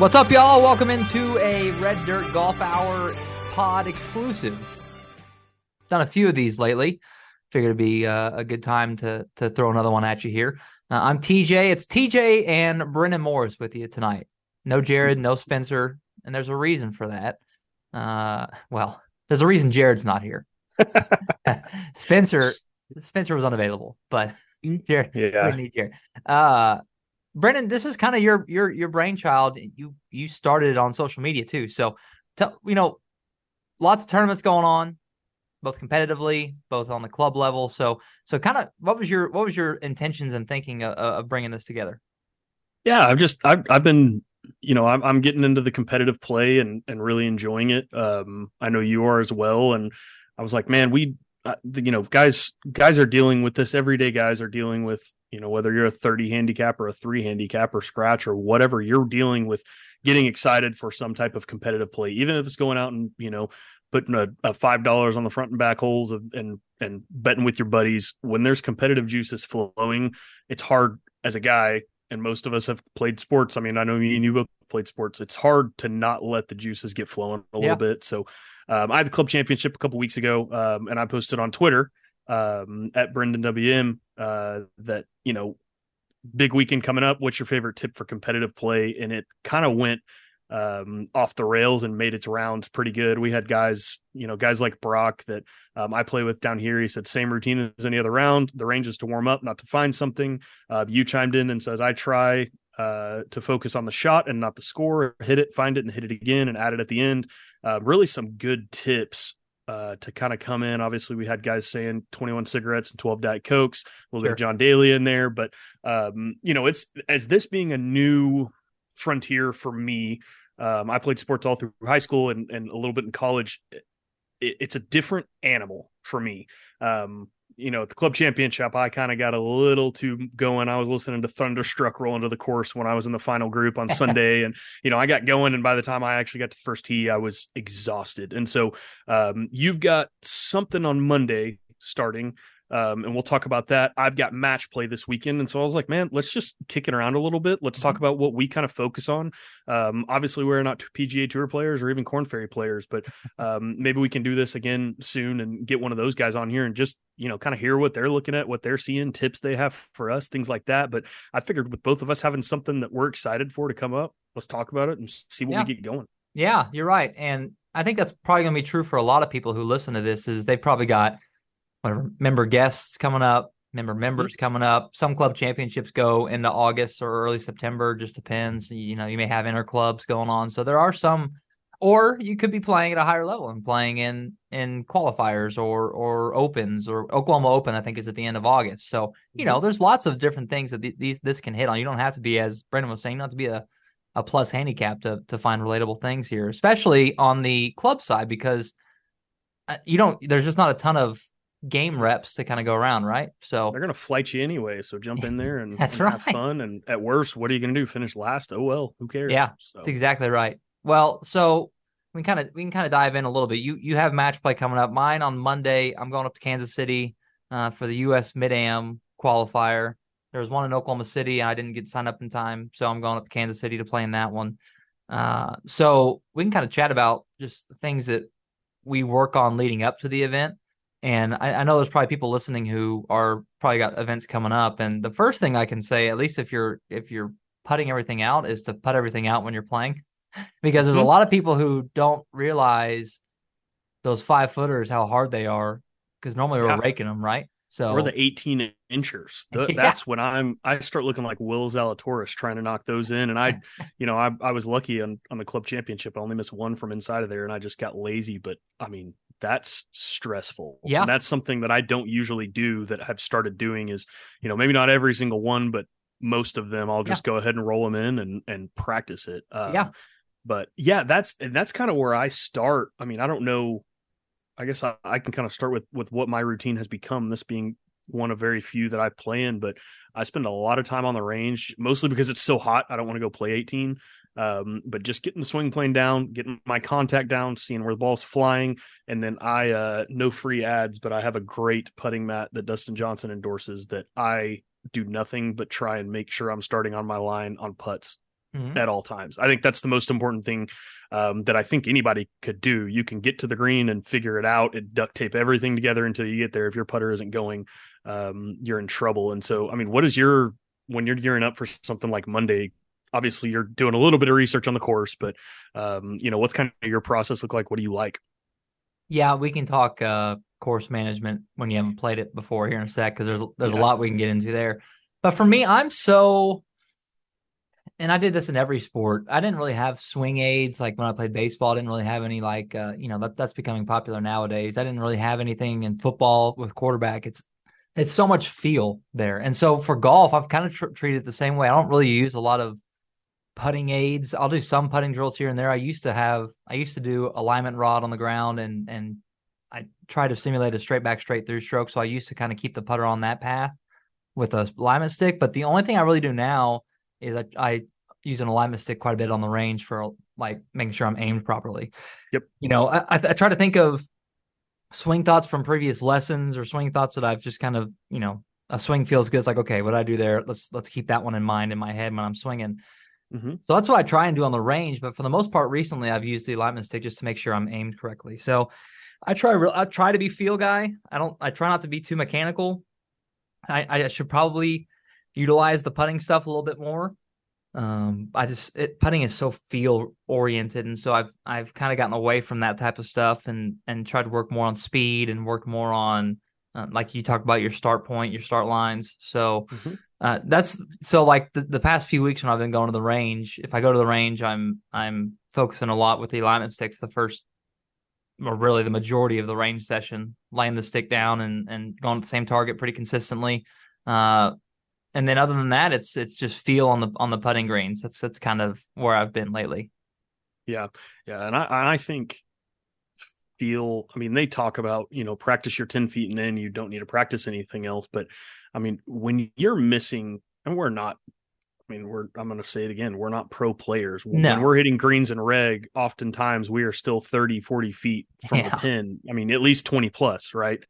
What's up, y'all? Welcome into a Red Dirt Golf Hour pod exclusive. Done a few of these lately. Figured it'd be uh, a good time to to throw another one at you here. Uh, I'm TJ. It's TJ and Brendan Morris with you tonight. No Jared, no Spencer, and there's a reason for that. Uh, well, there's a reason Jared's not here. Spencer Spencer was unavailable, but Jared, Yeah. we need Jared. Uh, Brendan, this is kind of your your your brainchild. You you started it on social media too. So, tell you know, lots of tournaments going on, both competitively, both on the club level. So so kind of what was your what was your intentions and thinking of, of bringing this together? Yeah, I've just I've I've been you know I'm I'm getting into the competitive play and and really enjoying it. Um, I know you are as well, and I was like, man, we uh, you know guys guys are dealing with this everyday. Guys are dealing with you know whether you're a 30 handicap or a three handicap or scratch or whatever you're dealing with getting excited for some type of competitive play even if it's going out and you know putting a, a five dollars on the front and back holes of, and and betting with your buddies. When there's competitive juices flowing it's hard as a guy and most of us have played sports. I mean i know you and you both played sports. It's hard to not let the juices get flowing a Yeah. little bit. So um, i had the club championship a couple weeks ago um, and i posted on twitter um, at brendan wm uh, that you know big weekend coming up what's your favorite tip for competitive play and it kind of went um, off the rails and made its rounds pretty good. We had guys, you know, guys like Brock that um, I play with down here. He said same routine as any other round. The range is to warm up, not to find something. Uh, you chimed in and says I try uh, to focus on the shot and not the score. Hit it, find it, and hit it again, and add it at the end. Uh, really, some good tips. Uh, to kind of come in, obviously, we had guys saying 21 cigarettes and 12 Diet Cokes, a little bit Sure. of John Daly in there, but um, you know, it's as this being a new frontier for me, um, I played sports all through high school and, and a little bit in college. It, it's a different animal for me. Um, you know, at the club championship, I kind of got a little too going. I was listening to Thunderstruck roll into the course when I was in the final group on Sunday. and, you know, I got going. And by the time I actually got to the first tee, I was exhausted. And so um, you've got something on Monday starting. Um, and we'll talk about that. I've got match play this weekend, and so I was like, man, let's just kick it around a little bit. Let's talk about what we kind of focus on. Um, obviously, we're not PGA Tour players or even Korn Ferry players, but um, maybe we can do this again soon and get one of those guys on here and just you know kind of hear what they're looking at, what they're seeing, tips they have for us, things like that. But I figured with both of us having something that we're excited for to come up, let's talk about it and see what Yeah. we get going. Yeah, you're right, and I think that's probably going to be true for a lot of people who listen to this. Is they've probably got whatever member guests coming up, member members coming up. Some club championships go into August or early September, just depends. You know, you may have inter clubs going on, so there are some. Or you could be playing at a higher level and playing in in qualifiers or or opens or Oklahoma Open. I think is at the end of August. So you know, there's lots of different things that these this can hit on. You don't have to be, as Brendan was saying, not to be a a plus handicap to to find relatable things here, especially on the club side because uh, you don't. There's just not a ton of game reps to kind of go around, right? So They're gonna flight you anyway, so jump in there and, That's and have fun. And at worst, what are you gonna do? Finish last? Oh well, who cares? Yeah, so. that's exactly right. Well, so we kind of we can kind of dive in a little bit. You you have match play coming up. Mine on Monday. I'm going up to Kansas City uh, for the U.S. Mid Am qualifier. There was one in Oklahoma City, and I didn't get signed up in time, so I'm going up to Kansas City to play in that one. Uh, so we can kind of chat about just things that we work on leading up to the event. And I, I know there's probably people listening who are probably got events coming up. And the first thing I can say, at least if you're if you're putting everything out, is to put everything out when you're playing, because there's a Mhm. lot of people who don't realize those five footers how hard they are. Because normally we're raking them, right? So Or the 18 inchers. Yeah. That's when I'm I start looking like Will Zalatoris trying to knock those in. And I, you know, I I was lucky on on the club championship. I only missed one from inside of there, and I just got lazy. But I mean, that's stressful. Yeah. And that's something that I don't usually do. That I've started doing is, you know, maybe not every single one, but most of them, I'll just go ahead and roll them in and and practice it. Um, Yeah. But yeah, that's and that's kind of where I start. I mean, I don't know. I guess I, I can kind of start with with what my routine has become. This being one of very few that I play in, but I spend a lot of time on the range, mostly because it's so hot. I don't want to go play 18. Um, but just getting the swing plane down, getting my contact down, seeing where the ball's flying, and then I uh no free ads, but I have a great putting mat that Dustin Johnson endorses that I do nothing but try and make sure I'm starting on my line on putts mm-hmm. at all times. I think that's the most important thing um, that I think anybody could do. You can get to the green and figure it out and duct tape everything together until you get there. If your putter isn't going, um, you're in trouble. And so, I mean, what is your when you're gearing up for something like Monday? Obviously, you're doing a little bit of research on the course, but um, you know, what's kind of your process look like? What do you like? Yeah, we can talk uh, course management when you haven't played it before here in a sec because there's there's yeah. a lot we can get into there. But for me, I'm so and I did this in every sport. I didn't really have swing aids like when I played baseball. I didn't really have any like uh, you know that that's becoming popular nowadays. I didn't really have anything in football with quarterback. It's it's so much feel there, and so for golf, I've kind of tr- treated it the same way. I don't really use a lot of putting aids. I'll do some putting drills here and there. I used to have I used to do alignment rod on the ground and and I try to simulate a straight back straight through stroke. So I used to kind of keep the putter on that path with a alignment stick. But the only thing I really do now is I, I use an alignment stick quite a bit on the range for like making sure I'm aimed properly. Yep. You know, I, I try to think of swing thoughts from previous lessons or swing thoughts that I've just kind of, you know, a swing feels good. It's like, okay, what I do there? Let's let's keep that one in mind in my head when I'm swinging. Mm-hmm. So that's what I try and do on the range. But for the most part, recently I've used the alignment stick just to make sure I'm aimed correctly. So I try I try to be feel guy. I don't I try not to be too mechanical. I, I should probably utilize the putting stuff a little bit more. Um, I just it, putting is so feel oriented, and so I've I've kind of gotten away from that type of stuff and and tried to work more on speed and work more on uh, like you talked about your start point, your start lines. So mm-hmm. Uh, that's so like the, the past few weeks when I've been going to the range. If I go to the range, I'm I'm focusing a lot with the alignment stick for the first or really the majority of the range session, laying the stick down and and going to the same target pretty consistently. Uh, and then other than that, it's it's just feel on the on the putting greens. That's that's kind of where I've been lately. Yeah, yeah, and I and I think feel. I mean, they talk about you know practice your ten feet and then you don't need to practice anything else. But I mean, when you're missing, and we're not. I mean, we're. I'm going to say it again. We're not pro players. No. When we're hitting greens and reg, oftentimes we are still 30, 40 feet from yeah. the pin. I mean, at least 20 plus, right?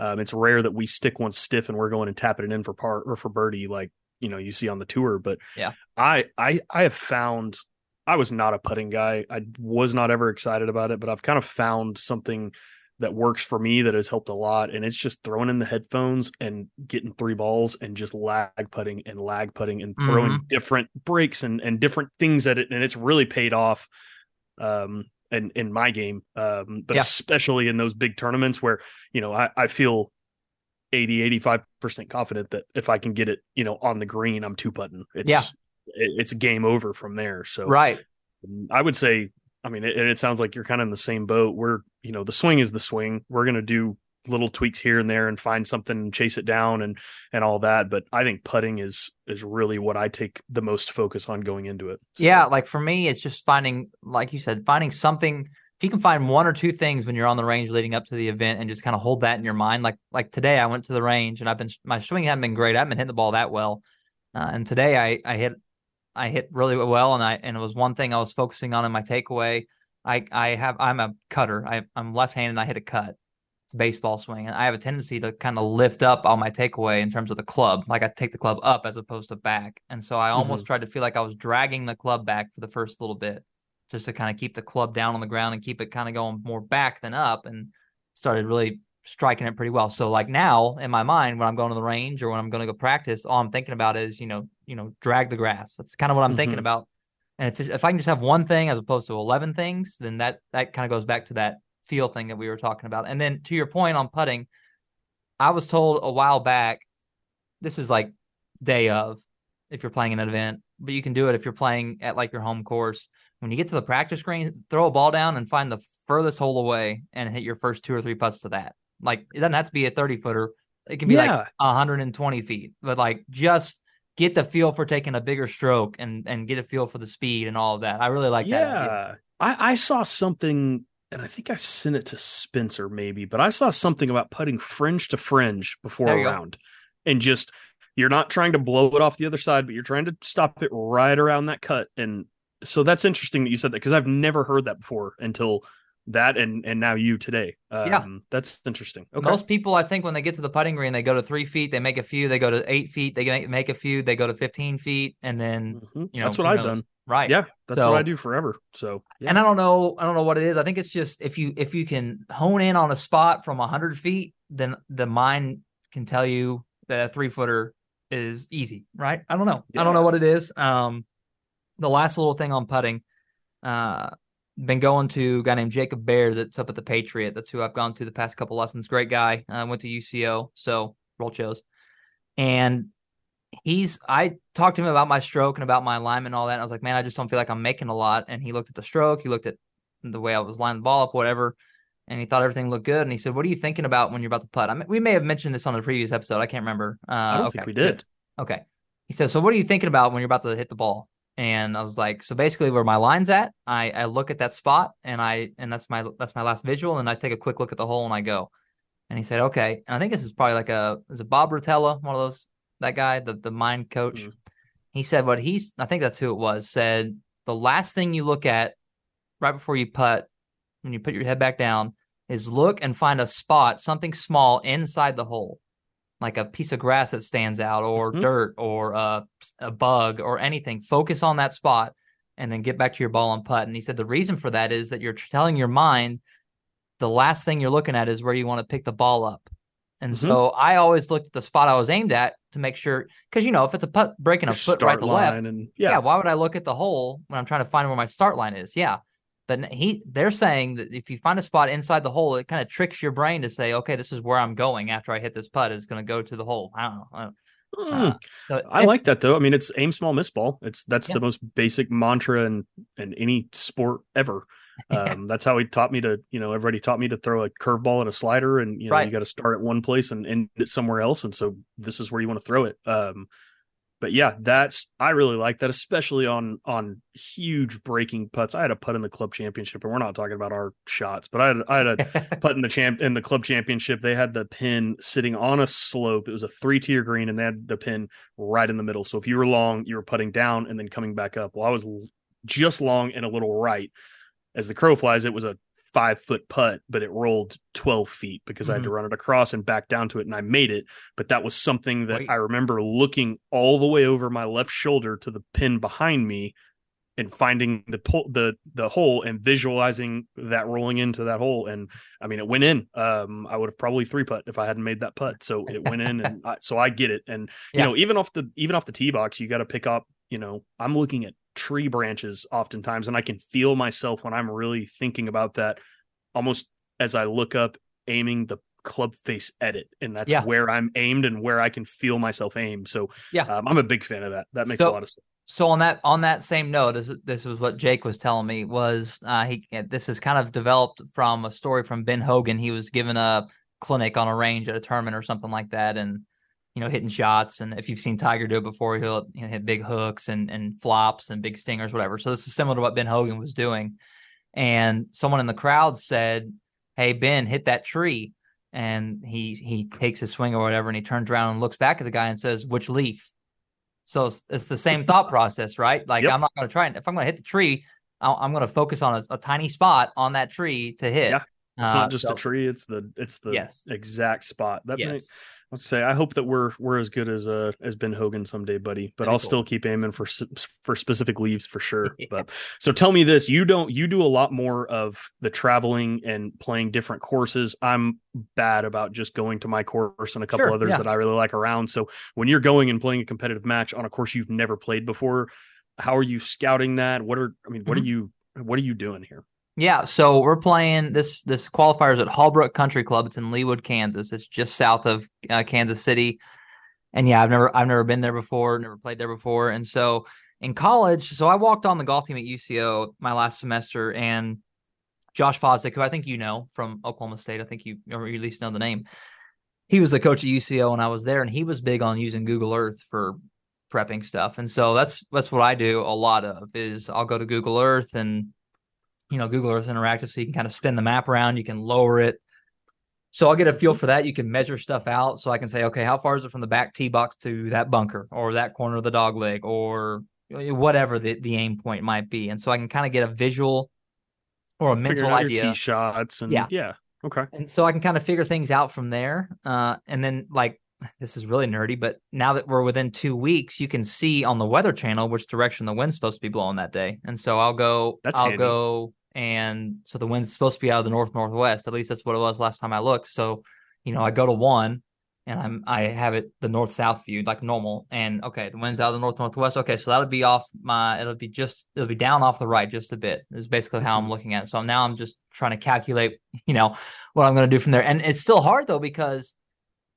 Um, it's rare that we stick one stiff and we're going and tapping it in for par or for birdie, like you know you see on the tour. But yeah, I I I have found I was not a putting guy. I was not ever excited about it, but I've kind of found something that works for me that has helped a lot. And it's just throwing in the headphones and getting three balls and just lag putting and lag putting and throwing mm-hmm. different breaks and, and different things at it. And it's really paid off. Um, in in my game, um, but yeah. especially in those big tournaments where you know I, I feel 80 85 percent confident that if I can get it you know on the green, I'm two putting. It's yeah. It, it's game over from there. So right, I would say. I mean, it, it sounds like you're kind of in the same boat. We're you know the swing is the swing. We're gonna do little tweaks here and there and find something and chase it down and and all that but i think putting is is really what i take the most focus on going into it so. yeah like for me it's just finding like you said finding something if you can find one or two things when you're on the range leading up to the event and just kind of hold that in your mind like like today i went to the range and i've been my swing hadn't been great i haven't been hitting the ball that well uh, and today i i hit i hit really well and i and it was one thing i was focusing on in my takeaway i i have i'm a cutter I, i'm left-handed and i hit a cut It's a baseball swing. And I have a tendency to kind of lift up on my takeaway in terms of the club. Like I take the club up as opposed to back. And so I almost mm-hmm. tried to feel like I was dragging the club back for the first little bit just to kind of keep the club down on the ground and keep it kind of going more back than up and started really striking it pretty well. So like now in my mind when I'm going to the range or when I'm going to go practice, all I'm thinking about is, you know, you know, drag the grass. That's kind of what I'm mm-hmm. thinking about. And if if I can just have one thing as opposed to 11 things, then that that kind of goes back to that feel thing that we were talking about. And then to your point on putting, I was told a while back, this is like day of if you're playing an event, but you can do it if you're playing at like your home course. When you get to the practice green, throw a ball down and find the furthest hole away and hit your first two or three putts to that. Like it doesn't have to be a 30 footer. It can be yeah. like 120 feet, but like just get the feel for taking a bigger stroke and and get a feel for the speed and all of that. I really like yeah. that. Yeah. I, I saw something and I think I sent it to Spencer maybe, but I saw something about putting fringe to fringe before a round and just you're not trying to blow it off the other side, but you're trying to stop it right around that cut. And so that's interesting that you said that because I've never heard that before until that and and now you today. Um, yeah, that's interesting. Okay. Most people, I think, when they get to the putting green, they go to three feet, they make a few, they go to eight feet, they make, a few, they go to fifteen feet, and then mm-hmm. you know that's what I've knows? done. Right. Yeah, that's So- what I do forever. So yeah. And I don't know, I don't know what it is. I think it's just if you if you can hone in on a spot from hundred feet, then the mind can tell you that a three footer is easy, right? I don't know. I don't know what it is. Um, the last little thing on putting, uh, been going to a guy named Jacob Bear that's up at the Patriot. That's who I've gone to the past couple lessons. Great guy. I went to UCO, so roll shows, and he's I talked to him about my stroke and about my alignment and all that. And I was like, man, I just don't feel like I'm making a lot. And he looked at the stroke, he looked at the way I was lining the ball up, whatever, and he thought everything looked good. And he said, "What are you thinking about when you're about to putt?" I mean, we may have mentioned this on a previous episode. I can't remember. Uh, I don't okay, think we did. Okay. He said, So what are you thinking about when you're about to hit the ball? And I was like, So basically where my line's at, I, I look at that spot and I and that's my that's my last visual, and I take a quick look at the hole and I go. And he said, Okay. And I think this is probably like a is it Bob Rotella, one of those that guy, the the mind coach. Mhm. He said what he's I think that's who it was, said the last thing you look at right before you putt, when you put your head back down, is look and find a spot, something small inside the hole like a piece of grass that stands out or Mhm. dirt or uh, a bug or anything focus on that spot and then get back to your ball and putt and he said the reason for that is that you're telling your mind the last thing you're looking at is where you want to pick the ball up and Mhm. so i always looked at the spot i was aimed at to make sure because you know if it's a putt breaking a Your foot right to left and yeah. yeah, why would I look at the hole when I'm trying to find where my start line is? Yeah. But he they're saying that if you find a spot inside the hole, it kind of tricks your brain to say, okay, this is where I'm going after I hit this putt is going to go to the hole. I don't know. I, don't, Hmm. uh, so I like that though. I mean, it's aim small, miss ball. It's that's Yeah. the most basic mantra in in any sport ever. Um, that's how he taught me to, you know, everybody taught me to throw a curveball and a slider, and you know, Right. you got to start at one place and end it somewhere else. And so this is where you want to throw it. Um, but yeah, that's I really like that, especially on on huge breaking putts. I had a putt in the club championship, and we're not talking about our shots, but I had I had a putt in the champ in the club championship. They had the pin sitting on a slope. It was a three tier green, and they had the pin right in the middle. So if you were long, you were putting down and then coming back up. Well, I was just long and a little right. As the crow flies, it was a five foot putt, but it rolled 12 feet because I had to run it across and back down to it, and I made it. But that was something that Wait. I remember looking all the way over my left shoulder to the pin behind me and finding the pull the the hole and visualizing that rolling into that hole and i mean it went in um i would have probably three putt if i hadn't made that putt so it went in and I, so i get it and you Yeah. know even off the even off the tee box you got to pick up you know i'm looking at tree branches oftentimes and i can feel myself when i'm really thinking about that almost as i look up aiming the club face edit and that's Yeah. where i'm aimed and where i can feel myself aim so Yeah. um, i'm a big fan of that that makes So- a lot of sense So on that on that same note, this this was what Jake was telling me was uh, he this is kind of developed from a story from Ben Hogan. He was given a clinic on a range at a tournament or something like that, and you know hitting shots. And if you've seen Tiger do it before, he'll you know, hit big hooks and and flops and big stingers, whatever. So this is similar to what Ben Hogan was doing. And someone in the crowd said, "Hey Ben, hit that tree." And he he takes his swing or whatever, and he turns around and looks back at the guy and says, "Which leaf?" So it's, it's the same thought process, right? Like Yep. I'm not going to try and if I'm going to hit the tree, I'll, I'm going to focus on a, a tiny spot on that tree to hit. Yeah. It's Uh, not just so- a tree; it's the it's the Yes. exact spot. That Yes. may, let's say I hope that we're we're as good as uh as Ben Hogan someday, buddy. But That'd I'll cool. still keep aiming for for specific leaves for sure. But so tell me this: you don't you do a lot more of the traveling and playing different courses. I'm bad about just going to my course and a couple Sure, others yeah. that I really like around. So when you're going and playing a competitive match on a course you've never played before, how are you scouting that? What are I mean, what Mhm. are you what are you doing here? Yeah, so we're playing this this qualifiers at Hallbrook Country Club. It's in Leawood, Kansas. It's just south of uh, Kansas City. And yeah, I've never I've never been there before, never played there before. And so in college, so I walked on the golf team at UCO my last semester, and Josh Fosdick, who I think you know from Oklahoma State, I think you or you at least know the name. He was the coach at UCO when I was there, and he was big on using Google Earth for prepping stuff. And so that's that's what I do a lot of is I'll go to Google Earth and you know, Google Earth is Interactive, so you can kind of spin the map around, you can lower it. So I'll get a feel for that. You can measure stuff out, so I can say, okay, how far is it from the back tee box to that bunker, or that corner of the dog leg, or whatever the, the aim point might be, and so I can kind of get a visual or a mental out your tee shots and Yeah. yeah. Okay. And so I can kind of figure things out from there. Uh, and then like this is really nerdy, but now that we're within two weeks, you can see on the Weather Channel which direction the wind's supposed to be blowing that day. And so I'll go, That's I'll handy. go, and so the wind's supposed to be out of the north northwest. At least that's what it was last time I looked. So, you know, I go to one, and I'm I have it the north south view like normal, and okay, the wind's out of the north northwest. Okay, so that'll be off my, it'll be just, it'll be down off the right just a bit. Is basically how I'm Mm-hmm. looking at it. So now I'm just trying to calculate, you know, what I'm going to do from there. And it's still hard though because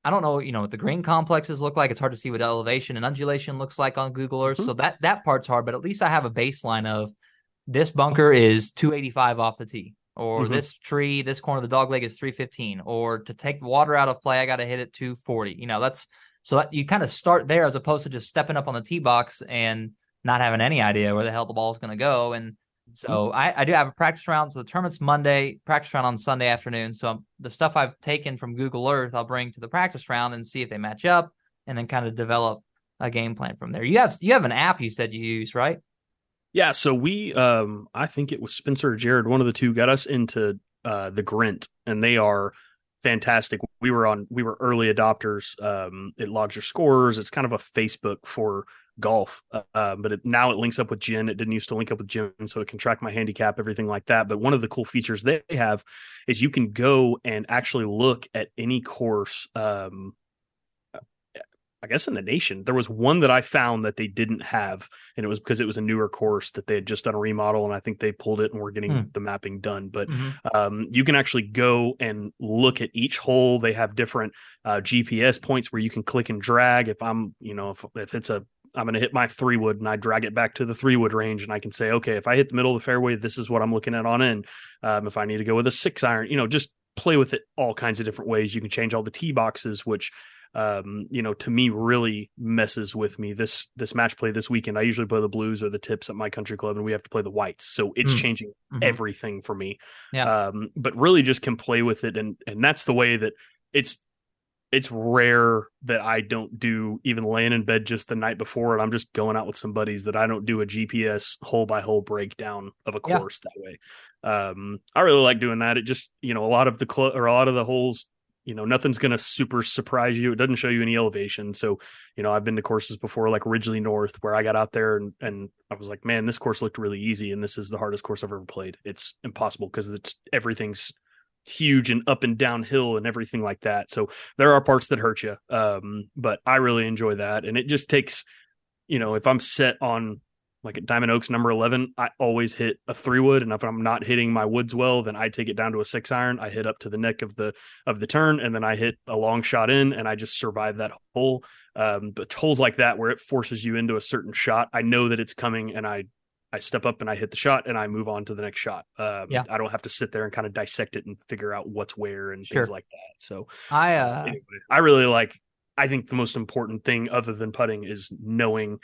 I don't know, you know, what the green complexes look like. It's hard to see what elevation and undulation looks like on Google Earth. Mhm. So that that part's hard, but at least I have a baseline of this bunker is 285 off the tee, or Mhm. this tree, this corner of the dog leg is 315, or to take the water out of play, I got to hit it 240. You know, that's so that you kind of start there as opposed to just stepping up on the tee box and not having any idea where the hell the ball is going to go. And so I, I do have a practice round. So the tournament's Monday, practice round on Sunday afternoon. So I'm, the stuff I've taken from Google Earth, I'll bring to the practice round and see if they match up, and then kind of develop a game plan from there. You have you have an app you said you use, right? Yeah, so we um I think it was Spencer or Jared, one of the two got us into uh the Grint and they are fantastic. We were on we were early adopters. Um it logs your scores. It's kind of a Facebook for golf. Uh, uh, but it, now it links up with GHIN. It didn't used to link up with GHIN, so it can track my handicap, everything like that. But one of the cool features they have is you can go and actually look at any course um I guess in the nation. There was one that I found that they didn't have, and it was because it was a newer course that they had just done a remodel, and I think they pulled it and were getting Hmm. the mapping done. But Mhm. um, you can actually go and look at each hole. They have different uh, GPS points where you can click and drag. If I'm, you know, if if it's a I'm going to hit my three wood and I drag it back to the three wood range, and I can say, okay, if I hit the middle of the fairway, this is what I'm looking at on in. Um, if I need to go with a six iron, you know, just play with it all kinds of different ways. You can change all the tee boxes, which um, you know, to me really messes with me. This this match play this weekend, I usually play the blues or the tips at my country club, and we have to play the whites. So it's Mm. changing Mhm. everything for me. Yeah. Um, but really just can play with it, and and that's the way that it's it's rare that I don't do even laying in bed just the night before, and I'm just going out with some buddies that I don't do a GPS hole by hole breakdown of a Yeah. course that way. Um, I really like doing that. It just you know a lot of the cl- or a lot of the holes you know nothing's going to super surprise you. It doesn't show you any elevation. So you know i've been to courses before like ridgely north where i got out there and, and i was like man this course looked really easy and this is the hardest course i've ever played. It's impossible because it's everything's huge and up and downhill and everything like that. So there are parts that hurt you um but i really enjoy that and it just takes you know if i'm set on like at Diamond Oaks number 11, I always hit a three wood. And if I'm not hitting my woods well, then I take it down to a six iron. I hit up to the neck of the, of the turn and then I hit a long shot in and I just survive that hole. Um, but holes like that, where it forces you into a certain shot, I know that it's coming and I, I step up and I hit the shot and I move on to the next shot. Um, Yeah. I don't have to sit there and kind of dissect it and figure out what's where and Sure. things like that. So I uh, anyway, I really like. I think the most important thing, other than putting, is knowing.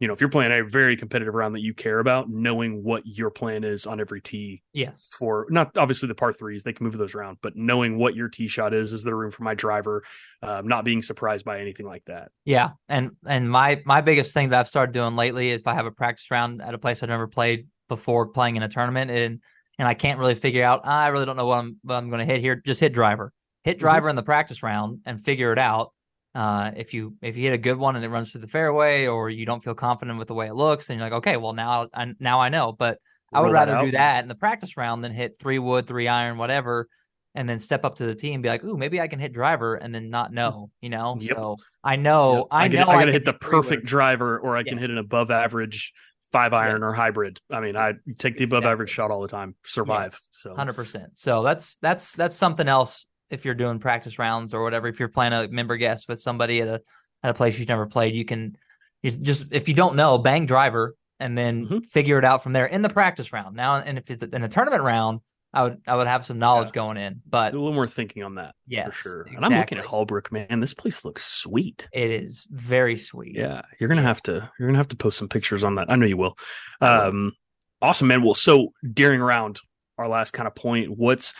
You know, if you're playing a very competitive round that you care about, knowing what your plan is on every tee yes, for not obviously the par threes, they can move those around, but knowing what your tee shot is, is there room for my driver, um, not being surprised by anything like that. Yeah, and and my my biggest thing that I've started doing lately, if I have a practice round at a place I've never played before playing in a tournament, and and I can't really figure out, I really don't know what I'm what I'm going to hit here. Just hit driver, hit driver in the practice round, and figure it out. Uh, if you if you hit a good one and it runs through the fairway, or you don't feel confident with the way it looks, then you're like, okay, well now I now I know. But I would Roll that rather do that in the practice round than hit three wood, three iron, whatever, and then step up to the tee and be like, ooh, maybe I can hit driver, and then not know, you know. Yep. So I know, Yep. I, can, know, I gotta can hit the perfect wood. driver, or I can hit an above average five iron Yes. or hybrid. I mean, I take the above Exactly. average shot all the time, survive. Yes. So Hundred percent. So that's that's that's something else. If you're doing practice rounds or whatever, if you're playing a member guest with somebody at a at a place you've never played, you can you just if you don't know, bang driver and then Mhm. figure it out from there in the practice round. Now, and if it's in a tournament round, I would I would have some knowledge Yeah. going in. But a little more thinking on that yes, for sure. And I'm looking at exactly. Hallbrook, man. This place looks sweet. It is very sweet. Yeah, you're gonna have to you're gonna have to post some pictures on that. I know you will. Will. Um, awesome, man. Well, so during round, our last kind of point, what's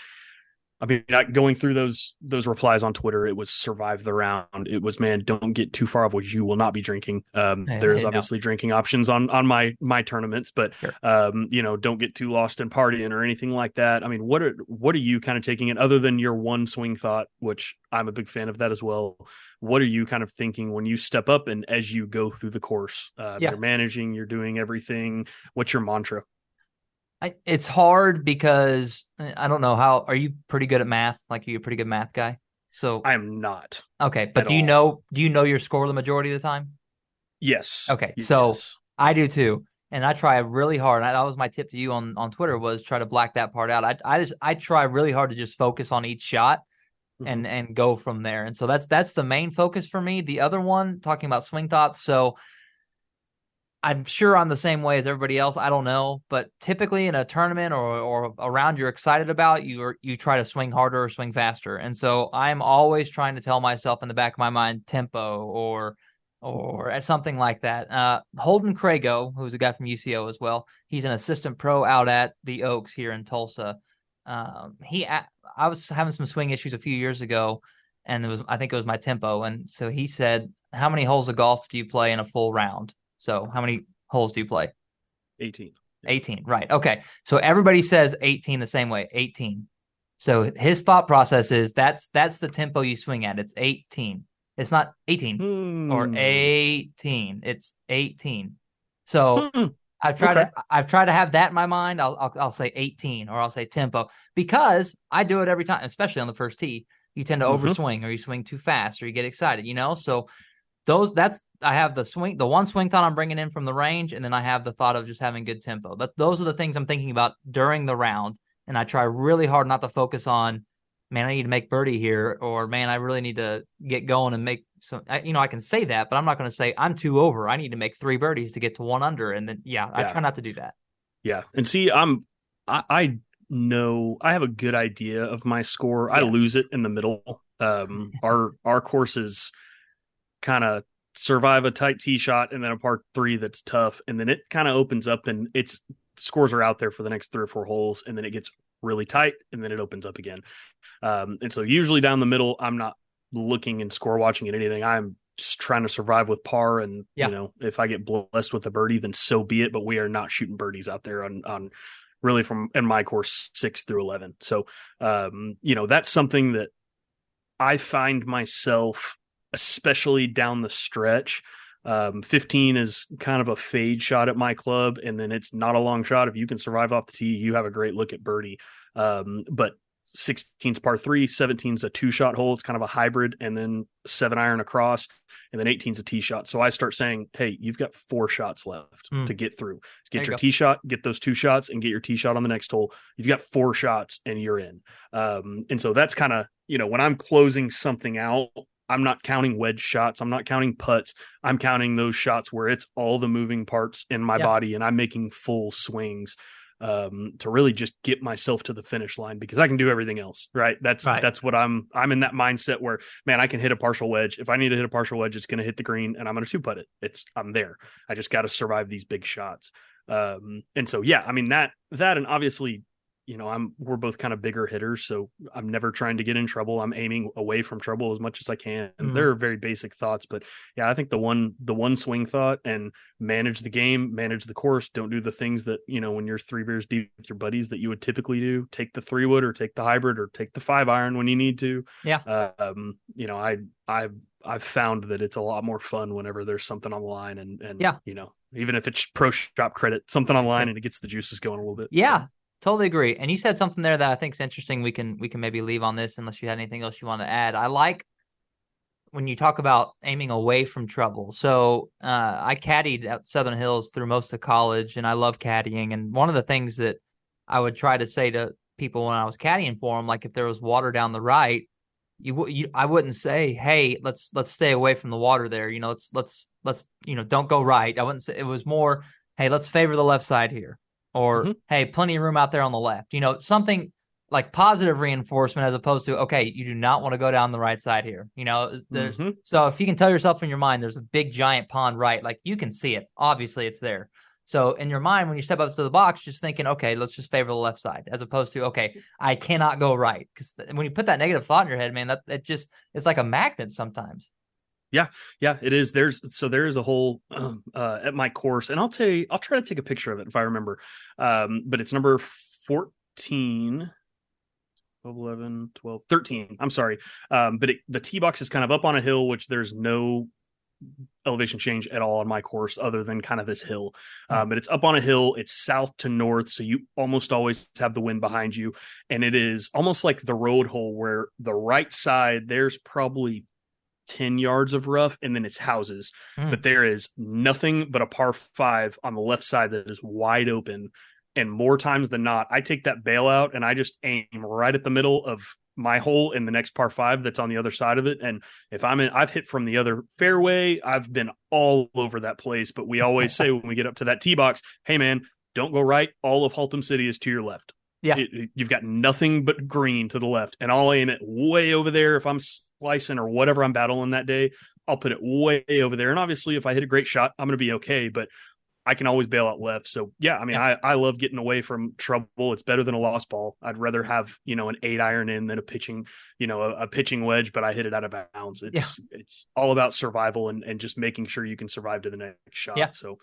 I mean, not going through those those replies on Twitter, it was survive the round. It was man, don't get too far off, which you will not be drinking. Um, Hey, there's hey, no. obviously drinking options on on my my tournaments, but Sure. um, you know, don't get too lost in partying or anything like that. I mean, what are what are you kind of taking it other than your one swing thought, which I'm a big fan of that as well. What are you kind of thinking when you step up and as you go through the course? Uh, Yeah. You're managing, you're doing everything. What's your mantra? I, it's hard because uh, I don't know how. Are you pretty good at math? Like, are you a pretty good math guy? So I am not. okay, but do you all. know? Do you know your score the majority of the time? Yes. Okay, so- I do too, and I try really hard. And that was my tip to you on on Twitter was try to black that part out. I I just I try really hard to just focus on each shot and and go from there. And so that's that's the main focus for me. The other one talking about swing thoughts. So I'm sure I'm the same way as everybody else. I don't know, but typically in a tournament or or a round you're excited about, you you try to swing harder or swing faster. And so I'm always trying to tell myself in the back of my mind tempo or or something like that. Uh, Holden Crago, who's a guy from UCO as well, he's an assistant pro out at the Oaks here in Tulsa. Um, he, I was having some swing issues a few years ago, and it was I think it was my tempo, and so he said, "How many holes of golf do you play in a full round?" So how many holes do you play? 18. 18, right. Okay. So everybody says 18 the same way, 18. So his thought process is that's that's the tempo you swing at. It's 18. It's not 18 or Hmm. 18. It's 18. So Hmm. I've tried Okay. to I've tried to have that in my mind. I'll, I'll I'll say 18 or I'll say tempo because I do it every time, especially on the first tee. You tend to Mhm. overswing or you swing too fast or you get excited, you know? So those that's I have the swing the one swing thought I'm bringing in from the range and then I have the thought of just having good tempo. That those are the things I'm thinking about during the round and I try really hard not to focus on man I need to make birdie here or man I really need to get going and make some I, you know I can say that but I'm not going to say I'm two over. I need to make 3 birdies to get to one under and then yeah, I try not to do that. Yeah. And see, I'm, I, I know, I have a good idea of my score. I lose it in the middle. Um, our, our courses kind of survive a tight tee shot and then a par three that's tough. And then it kind of opens up and it's scores are out there for the next three or four holes. And then it gets really tight and then it opens up again. Um, and so usually down the middle, I'm not looking and score watching at anything. I'm just trying to survive with par. And, Yeah. you know, if I get blessed with a birdie, then so be it. But we are not shooting birdies out there on, on really from in my course six through 11. So, um, you know, that's something that I find myself, especially down the stretch. Um, 15 is kind of a fade shot at my club, and then it's not a long shot. If you can survive off the tee, you have a great look at birdie. Um, but 16's par three, 17's a two shot hole. It's kind of a hybrid, and then seven iron across, and then 18's a tee shot. So I start saying, Hey, you've got four shots left Mm. to get through. Get you your go. tee shot, get those two shots, and get your tee shot on the next hole. You've got four shots, and you're in. Um, and so that's kind of, you know, when I'm closing something out, I'm not counting wedge shots. I'm not counting putts. I'm counting those shots where it's all the moving parts in my Yeah. body and I'm making full swings um to really just get myself to the finish line because I can do everything else right that's Right. that's what I'm I'm in that mindset where man I can hit a partial wedge if I need to hit a partial wedge it's going to hit the green and I'm going to two putt it it's I'm there I just got to survive these big shots um and so yeah I mean that that and obviously you know I'm we're both kind of bigger hitters so I'm never trying to get in trouble. I'm aiming away from trouble as much as I can. Mhm. they're very basic thoughts but yeah I think the one the one swing thought and manage the game manage the course. Don't do the things that you know when you're three beers deep with your buddies that you would typically do. Take the three wood or take the hybrid or take the five iron when you need to. Yeah. um you know I I've I've found that it's a lot more fun whenever there's something on the line and and Yeah. you know even if it's pro shop credit something on the line and it gets the juices going a little bit Yeah, totally agree. And you said something there that I think is interesting. We can we can maybe leave on this unless you had anything else you want to add. I like when you talk about aiming away from trouble. So uh, I caddied at Southern Hills through most of college, and I love caddying. And one of the things that I would try to say to people when I was caddying for them, like if there was water down the right, you, you I wouldn't say, "Hey, let's let's stay away from the water there." You know, let's let's let's you know, don't go right. I wouldn't say it was more, "Hey, let's favor the left side here," or Mhm. "Hey, plenty of room out there on the left." You know, something like positive reinforcement as opposed to, "Okay, you do not want to go down the right side here." You know, there's Mhm. so if you can tell yourself in your mind, there's a big giant pond right, like you can see it. Obviously, it's there. So in your mind, when you step up to the box, just thinking, okay, let's just favor the left side, as opposed to, okay, I cannot go right. Because when you put that negative thought in your head, man, that it just it's like a magnet sometimes. Yeah, yeah, it is. There's so there is a whole um, uh, at my course, and I'll tell you, I'll try to take a picture of it if I remember. Um, but it's number 14, 12, 11, 12, 13. I'm sorry. Um, but it, the tee box is kind of up on a hill, which there's no elevation change at all on my course other than kind of this hill. Um, but it's up on a hill, it's south to north. So you almost always have the wind behind you. And it is almost like the road hole where the right side, there's probably 10 yards of rough and then it's houses. Mm. But there is nothing but a par five on the left side that is wide open. And more times than not, I take that bailout and I just aim right at the middle of my hole in the next par five that's on the other side of it. And if I'm in, I've hit from the other fairway, I've been all over that place. But we always say when we get up to that tee box, hey man, don't go right. All of Haltom City is to your left. Yeah. It, you've got nothing but green to the left. And I'll aim it way over there. If I'm slicing or whatever I'm battling that day, I'll put it way over there. And obviously, if I hit a great shot, I'm going to be okay. But I can always bail out left. So yeah, I mean, yeah. I, I love getting away from trouble. It's better than a lost ball. I'd rather have, you know, an eight iron in than a pitching, you know, a, a pitching wedge, but I hit it out of bounds. It's, yeah. it's all about survival and, and just making sure you can survive to the next shot. Yeah. So,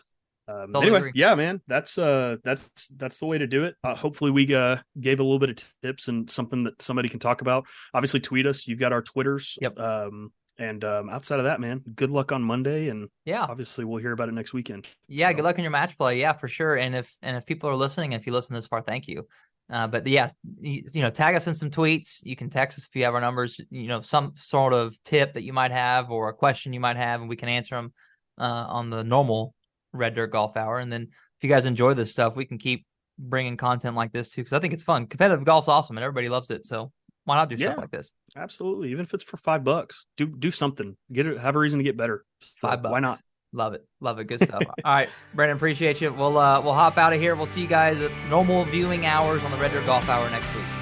um, anyway, agree. yeah, man, that's, uh, that's, that's the way to do it. Uh, hopefully we, uh, gave a little bit of tips and something that somebody can talk about. Obviously tweet us. You've got our Twitters. Yep. Um, and um, outside of that, man, good luck on Monday, and yeah, obviously we'll hear about it next weekend. Yeah, so. good luck in your match play. Yeah, for sure. And if and if people are listening, if you listen this far, thank you. Uh, but yeah, you, you, know, tag us in some tweets. You can text us if you have our numbers. You know, some sort of tip that you might have or a question you might have, and we can answer them uh, on the normal Red Dirt Golf Hour. And then if you guys enjoy this stuff, we can keep bringing content like this too because I think it's fun. Competitive golf's awesome, and everybody loves it. So why not do yeah, stuff like this? Absolutely. Even if it's for five bucks, do do something. Get it. Have a reason to get better. five bucks. Why not? Love it. Love it. Good stuff. All right, Brandon, appreciate you. We'll uh, we'll hop out of here. We'll see you guys at normal viewing hours on the Red Dirt Golf Hour next week.